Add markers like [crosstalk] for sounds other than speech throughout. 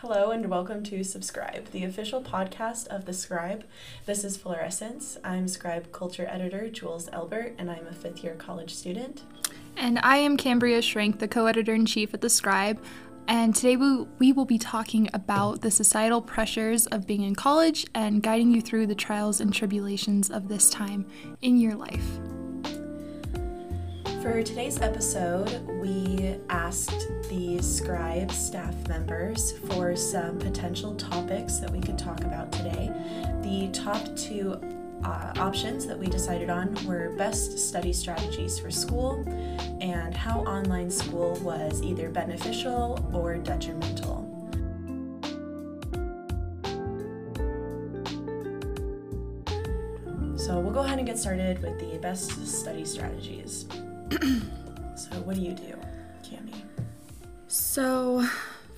Hello and welcome to Subscribe, the official podcast of The Scribe. This is Florescence. I'm Scribe Culture Editor Jules Elbert, and I'm a fifth year college student. And I am Cambrea Schrank, the co editor in chief at The Scribe. And today we, we will be talking about the societal pressures of being in college and guiding you through the trials and tribulations of this time in your life. For today's episode, we asked the Scribe staff members for some potential topics that we could talk about today. The top two uh, options that we decided on were best study strategies for school and how online school was either beneficial or detrimental. So we'll go ahead and get started with the best study strategies. So, what do you do, Cami? So,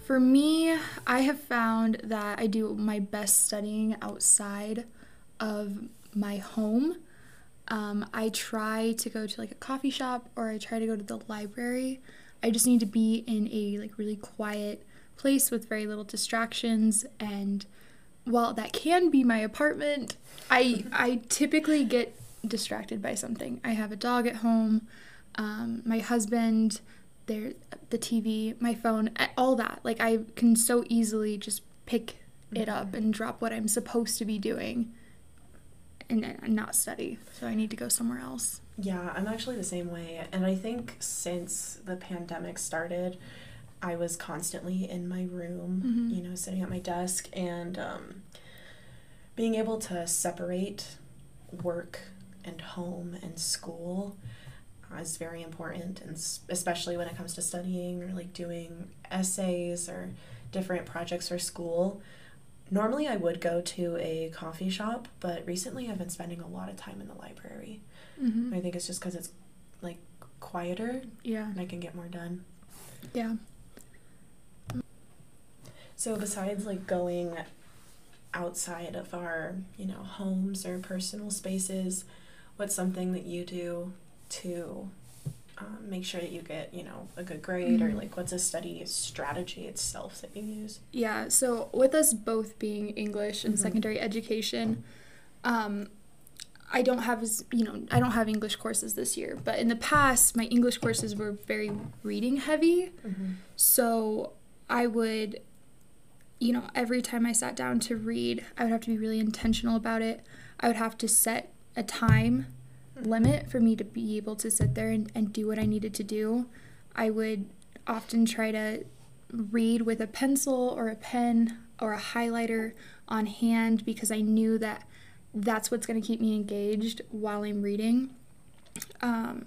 for me, I have found that I do my best studying outside of my home. Um, I try to go to like a coffee shop or I try to go to the library. I just need to be in a like really quiet place with very little distractions and while that can be my apartment, I I typically get distracted by something. I have a dog at home, um, my husband, there the TV, my phone, all that. Like I can so easily just pick it up and drop what I'm supposed to be doing and not study. So I need to go somewhere else. Yeah, I'm actually the same way. And I think since the pandemic started, I was constantly in my room, mm-hmm. you know, sitting at my desk and um, being able to separate work and home and school is very important and especially when it comes to studying or like doing essays or different projects for school Normally, I would go to a coffee shop, but recently I've been spending a lot of time in the library. Mm-hmm. I think it's just because it's like quieter. Yeah. And I can get more done. Yeah. So, besides like going outside of our, you know, homes or personal spaces, what's something that you do to um, make sure that you get you know a good grade mm-hmm. or like what's a study strategy itself that you use yeah so with us both being english and mm-hmm. secondary education um, i don't have as you know i don't have english courses this year but in the past my english courses were very reading heavy mm-hmm. so i would you know every time i sat down to read i would have to be really intentional about it i would have to set a time limit for me to be able to sit there and, and do what I needed to do. I would often try to read with a pencil or a pen or a highlighter on hand because I knew that that's what's going to keep me engaged while I'm reading. Um,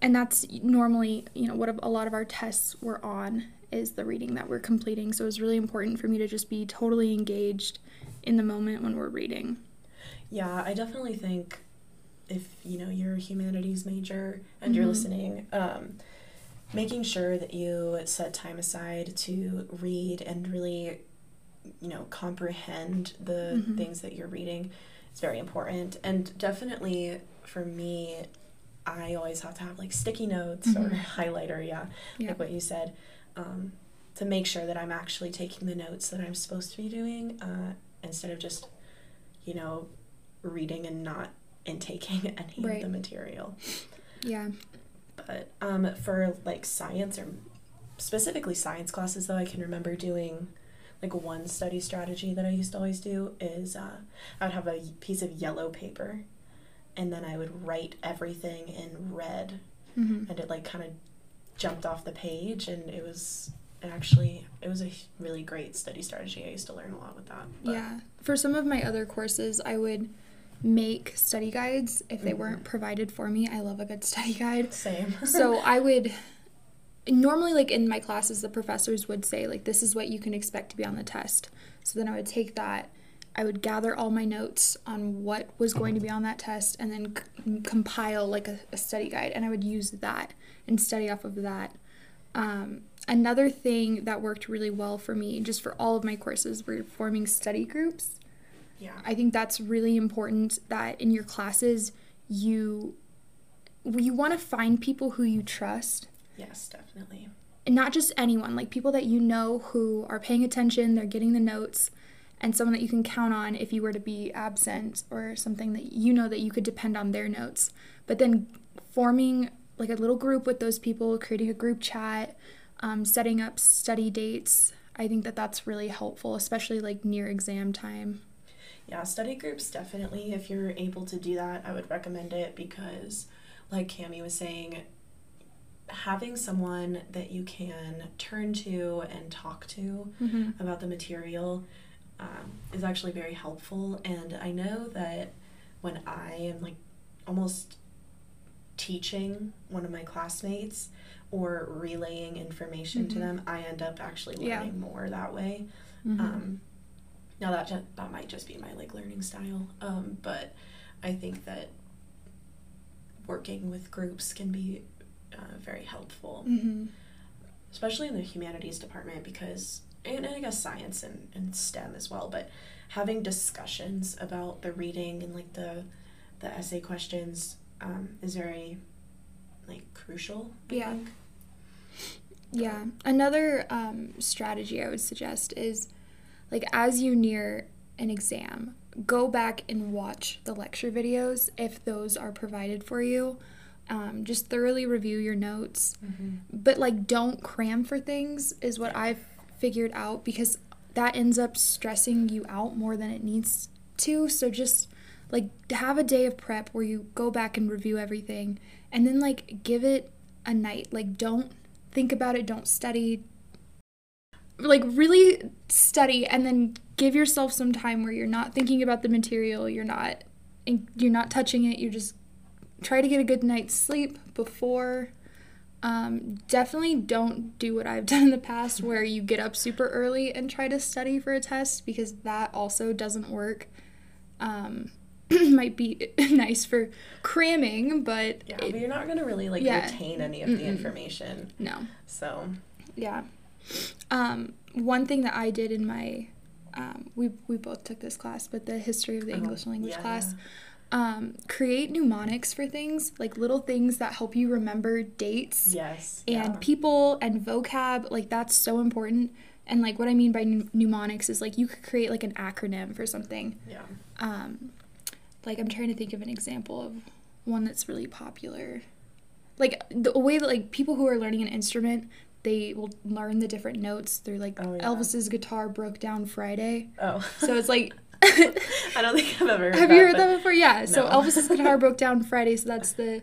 and that's normally, you know, what a lot of our tests were on is the reading that we're completing. So it was really important for me to just be totally engaged in the moment when we're reading. Yeah, I definitely think if you know you're a humanities major and mm-hmm. you're listening um, making sure that you set time aside to read and really you know comprehend the mm-hmm. things that you're reading is very important and definitely for me i always have to have like sticky notes mm-hmm. or [laughs] highlighter yeah, yeah, like what you said um, to make sure that i'm actually taking the notes that i'm supposed to be doing uh, instead of just you know reading and not and taking [laughs] any right. of the material. Yeah. But um, for like science or specifically science classes, though, I can remember doing like one study strategy that I used to always do is uh, I would have a piece of yellow paper and then I would write everything in red mm-hmm. and it like kind of jumped off the page and it was actually it was a really great study strategy. I used to learn a lot with that. But. Yeah. For some of my other courses, I would make study guides if they mm-hmm. weren't provided for me. I love a good study guide. Same. [laughs] so I would normally like in my classes the professors would say like this is what you can expect to be on the test. So then I would take that I would gather all my notes on what was going to be on that test and then c- compile like a, a, study guide and I would use that and study off of that. Um, another thing that worked really well for me, just for all of my courses, were forming study groups. Yeah. I think that's really important that in your classes you you want to find people who you trust. Yes, definitely. and not just anyone, like people that you know who are paying attention, they're getting the notes, and someone that you can count on if you were to be absent or something that you know that you could depend on their notes. But then forming like a little group with those people, creating a group chat, um, setting up study dates. I think that that's really helpful, especially like near exam time. Yeah, study groups definitely. If you're able to do that, I would recommend it because, like Cami was saying, having someone that you can turn to and talk to Mm-hmm. about the material um, is actually very helpful. And I know that when I am like almost teaching one of my classmates or relaying information to Mhm. them, I end up actually Yeah. learning more that way. Mm-hmm. Um, now that ju- that might just be my like learning style, um, but I think that working with groups can be uh, very helpful, mm-hmm. especially in the humanities department because and, and I guess science and, and STEM as well. But having discussions about the reading and like the the essay questions um, is very like crucial. I Yeah. think. Yeah. Another um, strategy I would suggest is like as you near an exam, go back and watch the lecture videos if those are provided for you. Um, just thoroughly review your notes, but like don't cram for things, is what I've figured out because that ends up stressing you out more than it needs to. So just like have a day of prep where you go back and review everything and then like give it a night. Like don't think about it, don't study. Like really study and then give yourself some time where you're not thinking about the material, you're not you're not touching it, you just try to get a good night's sleep before um, definitely don't do what I've [laughs] done in the past where you get up super early and try to study for a test because that also doesn't work. Um, [clears throat] might be [laughs] nice for cramming, but Yeah, it- but you're not gonna really like Yeah. retain any of the Mm-mm. information. no. So Yeah. Um, one thing that I did in my, um, we, we both took this class, but the history of the Oh, English language yeah. class, um, create mnemonics for things, like little things that help you remember dates yes, and yeah. people and vocab. Like, that's so important. And, like, what I mean by mnemonics is, like, you could create, like, an acronym for something. yeah. Um, like, I'm trying to think of an example of one that's really popular. Like, the way that, like, people who are learning an instrument, they will learn the different notes through, like, Oh, yeah. Elvis's guitar broke down Friday. Oh, So it's like, [laughs] I don't think I've ever. Heard have that, you heard that before? Yeah. So Elvis's guitar [laughs] broke down Friday, so that's the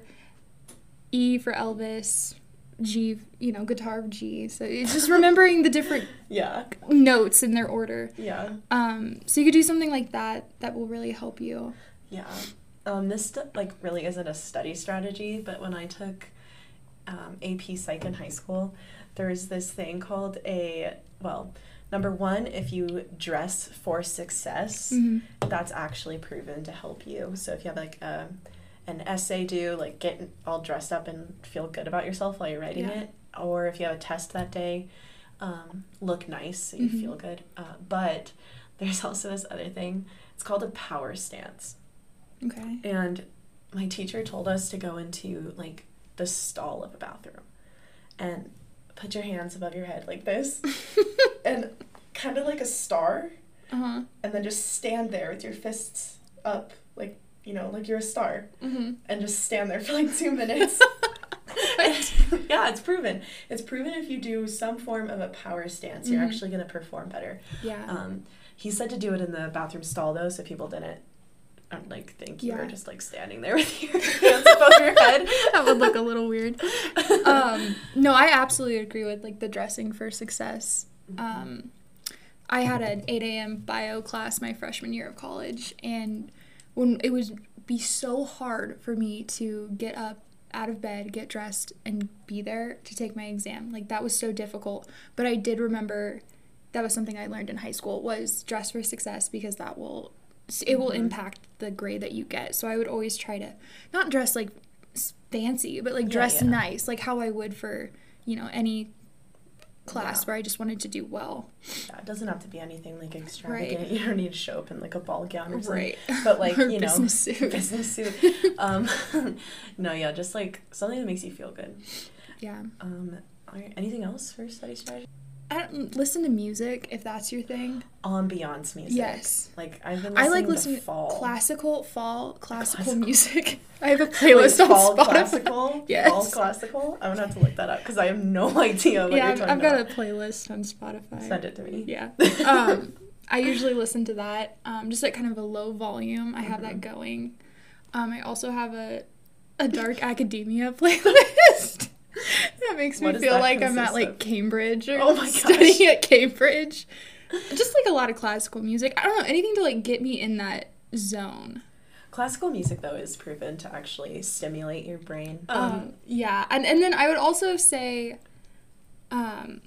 E for Elvis, G, you know, guitar of G. So it's just remembering the different [laughs] Yeah, notes in their order. yeah, Um, so you could do something like that that will really help you. yeah. Um, this like really isn't a study strategy, but when I took um, AP Psych in high school, there's this thing called a well. Number one, if you dress for success, Mhm. that's actually proven to help you. So if you have like a, an essay due, like get all dressed up and feel good about yourself while you're writing Yeah. it, or if you have a test that day, um, look nice so you Mhm. feel good. Uh, but there's [laughs] also this other thing. It's called a power stance, Okay. and my teacher told us to go into like the stall of a bathroom, and put your hands above your head like this, [laughs] and kind of like a star Uh huh. and then just stand there with your fists up, like you know, like you're a star, Mm-hmm. and just stand there for like two minutes. [laughs] [laughs] yeah, it's proven. It's proven if you do some form of a power stance, you're Mhm. actually gonna perform better. Yeah. Um, he said to do it in the bathroom stall though, so people didn't. Um, like think you were Yeah. just like standing there with your [laughs] hands above your [laughs] head. that would look a little weird. [laughs] Um, no, I absolutely agree with like the dressing for success. Um, I had an 8 a.m. bio class my freshman year of college, and when it was be so hard for me to get up out of bed, get dressed, and be there to take my exam. Like that was so difficult. But I did remember that was something I learned in high school was dress for success because that will it will Mhm. impact the grade that you get. So I would always try to not dress like fancy, but like dress yeah. nice, like how I would for you know any class Yeah. where I just wanted to do well. Yeah, it doesn't have to be anything like extravagant. [laughs] You don't need to show up in like a ball gown or something. Right. But like [laughs] you know, business suit. [laughs] business suit. Um, no, yeah, just like something that makes you feel good. Yeah. Um, Anything else for study strategy? I don't listen to music if that's your thing. Ambiance music. Yes. Like I've been. I like listening to fall. classical fall classical, Classical. music. [laughs] I have a Wait, playlist on fall Spotify. classical. [laughs] Yes. Fall classical. I'm gonna have to look that up because I have no [laughs] idea what yeah, you're I've, talking I've got about. a playlist on Spotify. Send it to me. Yeah. Um, I usually listen to that, um, just at kind of a low volume. I have that Mm-hmm. going. Um, I also have a a dark academia playlist. [laughs] that makes me feel like I'm at like of? Cambridge or Oh my gosh. studying at Cambridge. Just like a lot of classical music. I don't know anything to like get me in that zone. Classical music though is proven to actually stimulate your brain. Um, yeah, and and then I would also say, um,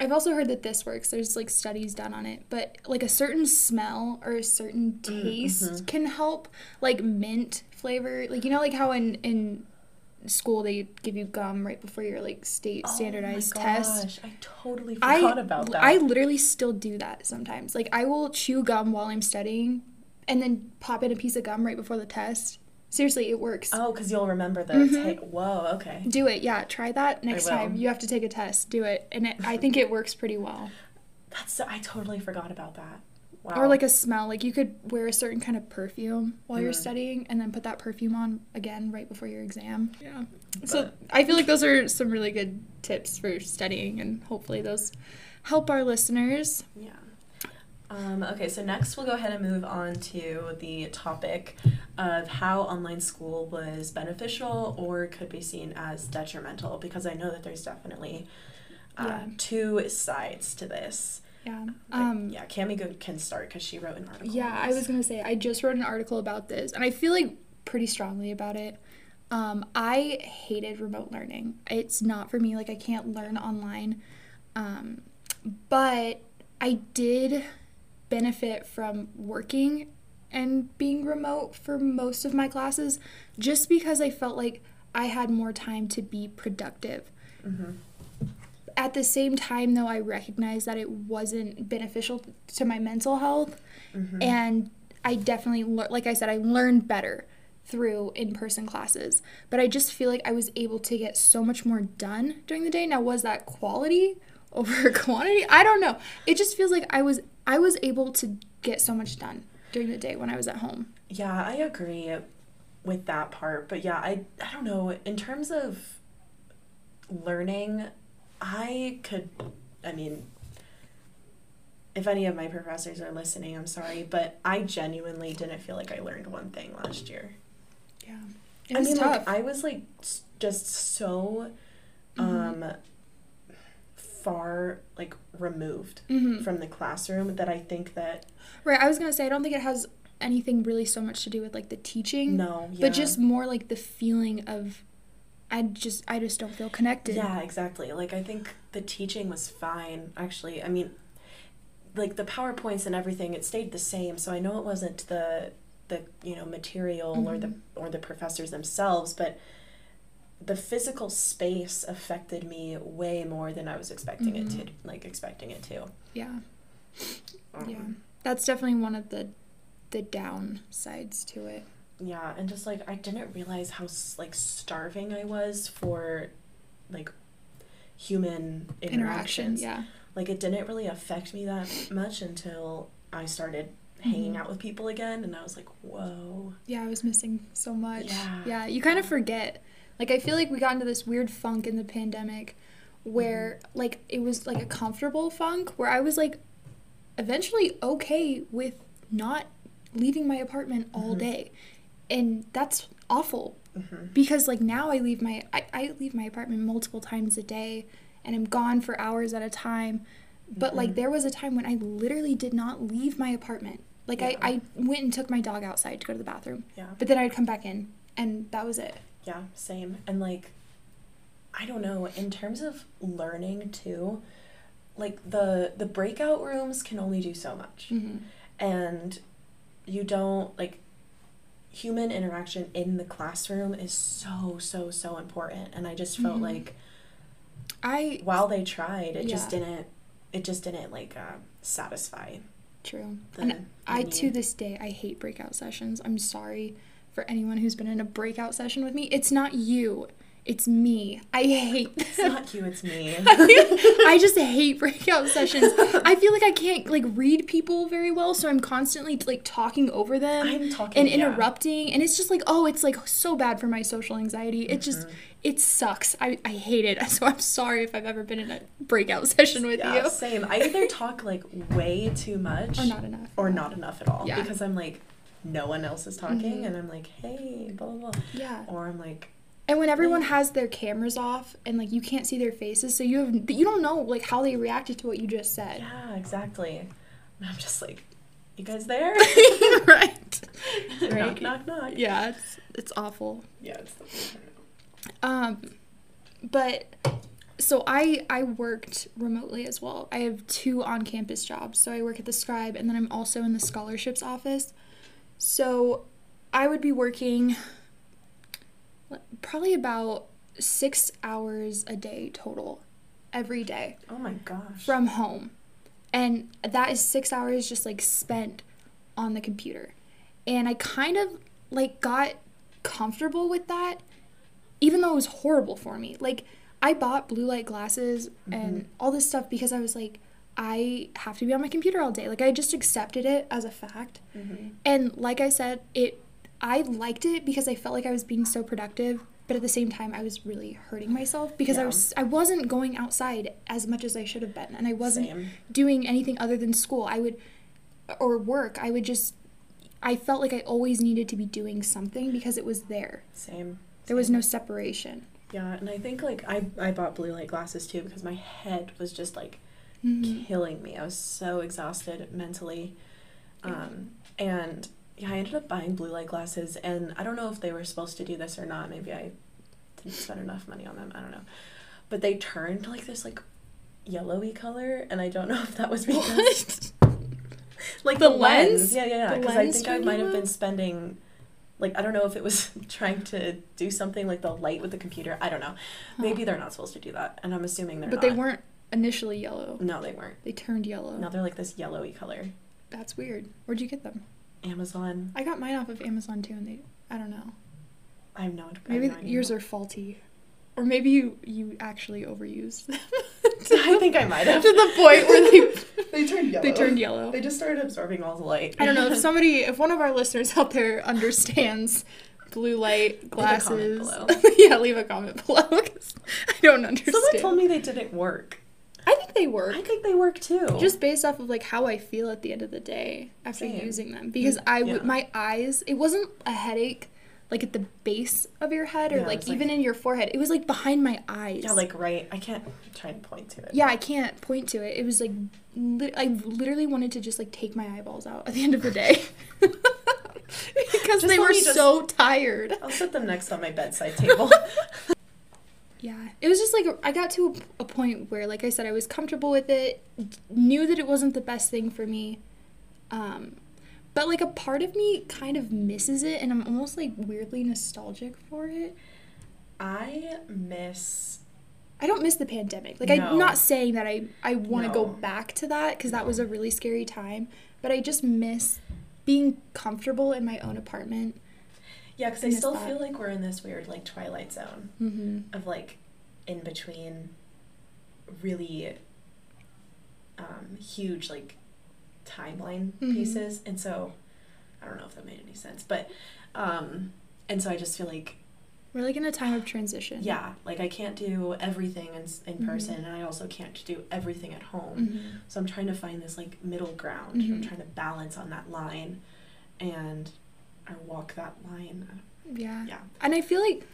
I've also heard that this works. There's like studies done on it, but like a certain smell or a certain taste can help, like mint flavor. Like you know, like how in in school they give you gum right before your like state standardized oh my test. gosh, I totally I forgot about that. I literally still do that sometimes. Like I will chew gum while I'm studying, and then pop in a piece of gum right before the test. Seriously, it works. oh, because you'll remember the. Mhm. ta- Whoa. Okay. Do it, yeah. Try that next time. You have to take a test. Do it, and it, I think it works pretty well. That's. So, I totally forgot about that. Wow. Or like a smell, like you could wear a certain kind of perfume while you're Mhm. studying, and then put that perfume on again right before your exam. Yeah. So I feel like those are some really good tips for studying, and hopefully those help our listeners. Yeah. Um, okay, so next we'll go ahead and move on to the topic of how online school was beneficial or could be seen as detrimental because I know that there's definitely uh, Yeah. two sides to this. Yeah. Um, yeah, Cami can start because she wrote an article. Yeah, I was gonna say I just wrote an article about this, and I feel like pretty strongly about it. Um, I hated remote learning. It's not for me. Like I can't learn online, um, but I did benefit from working and being remote for most of my classes, just because I felt like I had more time to be productive Mhm. At the same time though i recognized that it wasn't beneficial to my mental health Mhm. and i definitely lear- like i said i learned better through in-person classes but i just feel like i was able to get so much more done during the day now was that quality [laughs] over quantity i don't know it just feels like i was i was able to get so much done during the day when i was at home Yeah, I agree with that part. But yeah, I I don't know. In terms of learning, I could I mean if any of my professors are listening, I'm sorry, but I genuinely didn't feel like I learned one thing last year. yeah I it's mean, tough like I was like just so Mhm. um far like removed Mhm. from the classroom that I think that right i was gonna say i don't think it has anything really so much to do with like the teaching no, yeah. but just more like the feeling of I just I just don't feel connected. Yeah, exactly. Like I think the teaching was fine. Actually, I mean, like the powerpoints and everything, it stayed the same. So I know it wasn't the the you know material or the Mhm. or the professors themselves, but the physical space affected me way more than I was expecting it to. Like expecting it to. Yeah. Um, Yeah. That's definitely one of the the downsides to it. Yeah, and just like I didn't realize how like starving I was for like human interactions. Yeah. like it didn't really affect me that much until I started hanging Mhm. out with people again and I was like, whoa. Yeah, I was missing so much. Yeah. Yeah, you kind of forget. Like I feel like we got into this weird funk in the pandemic where like it was like a comfortable funk where I was like eventually okay with not leaving my apartment all Mhm. day. And that's awful hmm because like now I leave my I, I leave my apartment multiple times a day and I'm gone for hours at a time. But like Mhm. there was a time when I literally did not leave my apartment. Like Yeah. I, I went and took my dog outside to go to the bathroom. Yeah. But then I'd come back in and that was it. Yeah, same. And like I don't know, in terms of learning too, like the the breakout rooms can only do so much. Mm-hmm. And you don't like human interaction in the classroom is so so so important and I just felt Mhm. like I while they tried, it just didn't it just didn't like uh, satisfy true. the And I the to this day I hate breakout sessions. I'm sorry for anyone who's been in a breakout session with me. It's not you. It's me. I hate. It's not [laughs] you, it's me. I just [laughs] hate breakout sessions. I feel like I can't like read people very well, so I'm constantly like talking over them I'm talking and yeah. interrupting, and it's just like oh, it's like so bad for my social anxiety. It just Mm-hmm. it sucks. I I hate it. [laughs] So I'm sorry if I've ever been in a breakout session with Yeah, you same. I either talk like way too much or not enough. or not enough at all. Yeah. Because I'm like, no one else is talking, Mhm. and I'm like, hey, blah blah blah. Yeah. Or I'm like, And when everyone has their cameras off and like you can't see their faces, so you have you don't know like how they reacted to what you just said. yeah, exactly. And I'm just like, you guys there? [laughs] right. [laughs] knock Right. knock knock. Yeah, it's it's awful. Yeah, it's Um, but so I I worked remotely as well. I have two on campus jobs. So I work at the Scribe, and then I'm also in the scholarships office. So I would be working probably about six hours a day total, every day Oh my gosh. from home. And that is six hours just like spent on the computer. And I kind of like got comfortable with that, even though it was horrible for me. Like, I bought blue light glasses and all this stuff because I was like, I have to be on my computer all day. Like, I just accepted it as a fact. Mhm. And like I said, it I liked it because I felt like I was being so productive, but at the same time I was really hurting myself because I was I wasn't going outside as much as I should have been and I wasn't Same. doing anything other than school. I would or work. I would just I felt like I always needed to be doing something because it was there. Same. There was no separation. Yeah, and I think like I I bought blue light glasses too because my head was just like Mhm. killing me. I was so exhausted mentally. Um, and yeah, I ended up buying blue light glasses, and I don't know if they were supposed to do this or not. Maybe I didn't spend enough money on them. I don't know. But they turned like this like yellowy color, and I don't know [laughs] if that was because [laughs] like The the, lens. lens? Yeah, yeah, yeah. Because I think I might have been spending. Like I don't know if it was [laughs] trying to do something like the light with the computer. I don't know. Maybe they're not supposed to do that, and I'm assuming they're But not. they weren't initially yellow. No, they weren't. They turned yellow. Now they're like this yellowy color. That's weird. Where'd you get them? Amazon. I got mine off of Amazon too and they I don't know. I have no. I have Maybe no idea. yours are faulty. Or maybe you you actually overused them. [laughs] I think I might have. [laughs] to the point where they [laughs] They turned yellow. they turned yellow. They just started absorbing all the light. I don't know if somebody if one of our listeners out there understands blue light a comment glasses. below. yeah, leave a comment below 'cause I don't understand. Someone told me they didn't work. I think they work. I think they work too. just based off of like how I feel at the end of the day after Same. using them because I would Yeah. my eyes it wasn't a headache like at the base of your head or Yeah, like even like- in your forehead it was like behind my eyes yeah, like right. I can't try and point to it. yeah I can't point to it it was like li- I literally wanted to just like take my eyeballs out at the end of the day [laughs] because Just they were just- so tired I'll set them next on my bedside table. [laughs] Yeah, it was just like I got to a, a point where, like I said, I was comfortable with it, knew that it wasn't the best thing for me, um, but like a part of me kind of misses it, and I'm almost like weirdly nostalgic for it. I miss. I don't miss the pandemic. Like No. I'm not saying that I I want to go back to that because that was a really scary time, but I just miss being comfortable in my own apartment. Yeah, because I I still that. feel like we're in this weird like twilight zone Mm-hmm. of like in between really um, huge like timeline Mhm. pieces, and so I don't know if that made any sense, but um, and so I just feel like We're like in a time of transition. yeah, like I can't do everything in in Mhm. person, and I also can't do everything at home. hmm So I'm trying to find this like middle ground. I'm Mhm. trying to balance on that line, and or walk that line. Yeah. Yeah. And I feel like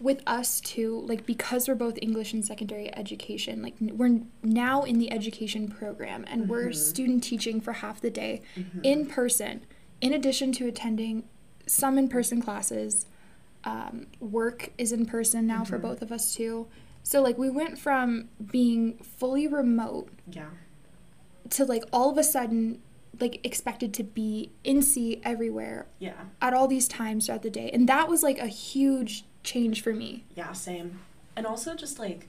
with us too, like because we're both English and secondary education, like we're now in the education program and we're Mhm. student teaching for half the day Mhm. in person, in addition to attending some in person classes. Um, work is in person now for Mhm. both of us too. So like we went from being fully remote yeah. to like all of a sudden like expected to be in seat everywhere Yeah. at all these times throughout the day. And that was like a huge change for me. Yeah, same. And also just like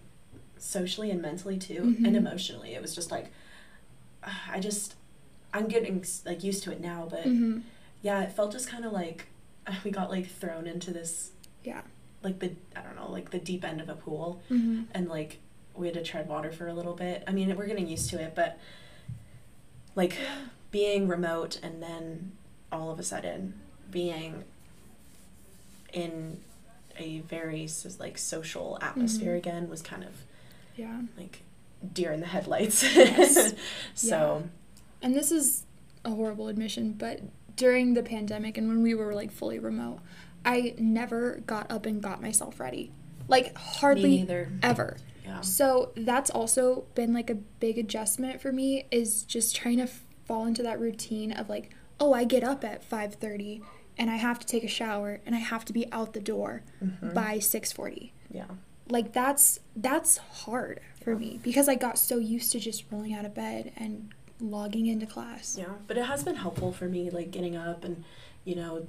socially and mentally too, Mhm. and emotionally. It was just like I just I'm getting like used to it now, but hmm yeah, it felt just kind of like we got like thrown into this Yeah. like the I don't know like the deep end of a pool Mm-hmm. and like we had to tread water for a little bit. I mean, we're getting used to it, but like being remote and then all of a sudden being in a very like social atmosphere Mhm. again was kind of Yeah. like deer in the headlights. [laughs] Yes. so And this is a horrible admission, but during the pandemic and when we were like fully remote, I never got up and got myself ready. Like hardly ever. Yeah. So that's also been like a big adjustment for me is just trying to fall into that routine of like, oh, I get up at 5:30 and I have to take a shower and I have to be out the door Mhm. by 6:40. Yeah. Like that's that's hard for me because I got so used to just rolling out of bed and logging into class. Yeah, but it has been helpful for me, like getting up and, you know,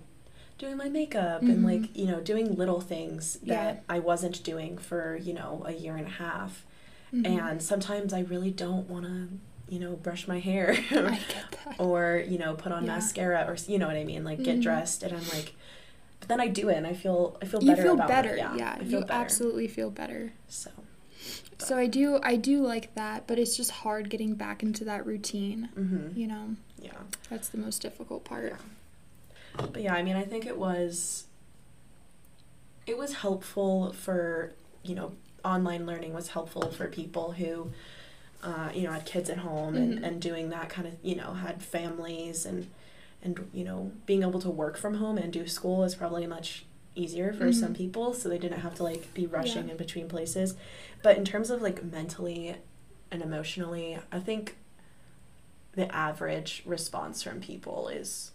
doing my makeup and Mhm. like, you know, doing little things that Yeah. I wasn't doing for, you know, a year and a half. Mhm. And sometimes I really don't want to, you know, brush my hair [laughs] I [laughs] get that. or, you know, put on Yeah. mascara or, you know what I mean? Like get Mhm. dressed and I'm like, but then I do it and I feel, I feel better. You feel about better. it. Yeah, Yeah. I feel you better. absolutely feel better. So, So I do I do like that, but it's just hard getting back into that routine. hmm You know, yeah. that's the most difficult part. Yeah. But yeah, I mean, I think it was it was helpful for, you know, online learning was helpful for people who uh, you know, had kids at home and, Mhm. and doing that kind of, you know, had families and and you know, being able to work from home and do school is probably much easier for some Mhm. people, so they didn't have to like be rushing Yeah. in between places. But in terms of like mentally and emotionally, I think the average response from people is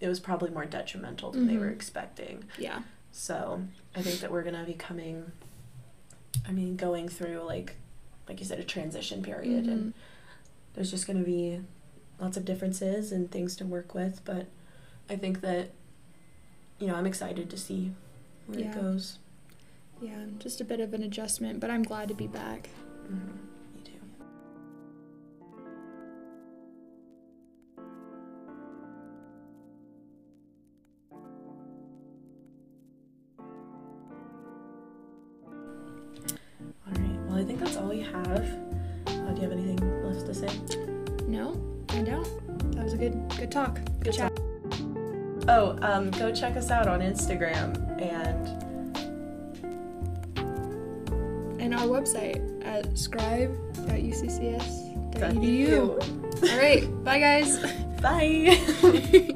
it was probably more detrimental than they were Mhm. expecting. Yeah. So I think that we're gonna be coming I mean, going through like like you said, a transition period and Mhm. there's just gonna be lots of differences and things to work with, but I think that you know, I'm excited to see where Yeah. it goes. Yeah, just a bit of an adjustment, but I'm glad to be back. Mm-hmm. Good chat. Oh, um, go check us out on Instagram and And our website at scribe.uccs.edu. .edu. All right, bye guys. [laughs] Bye. [laughs]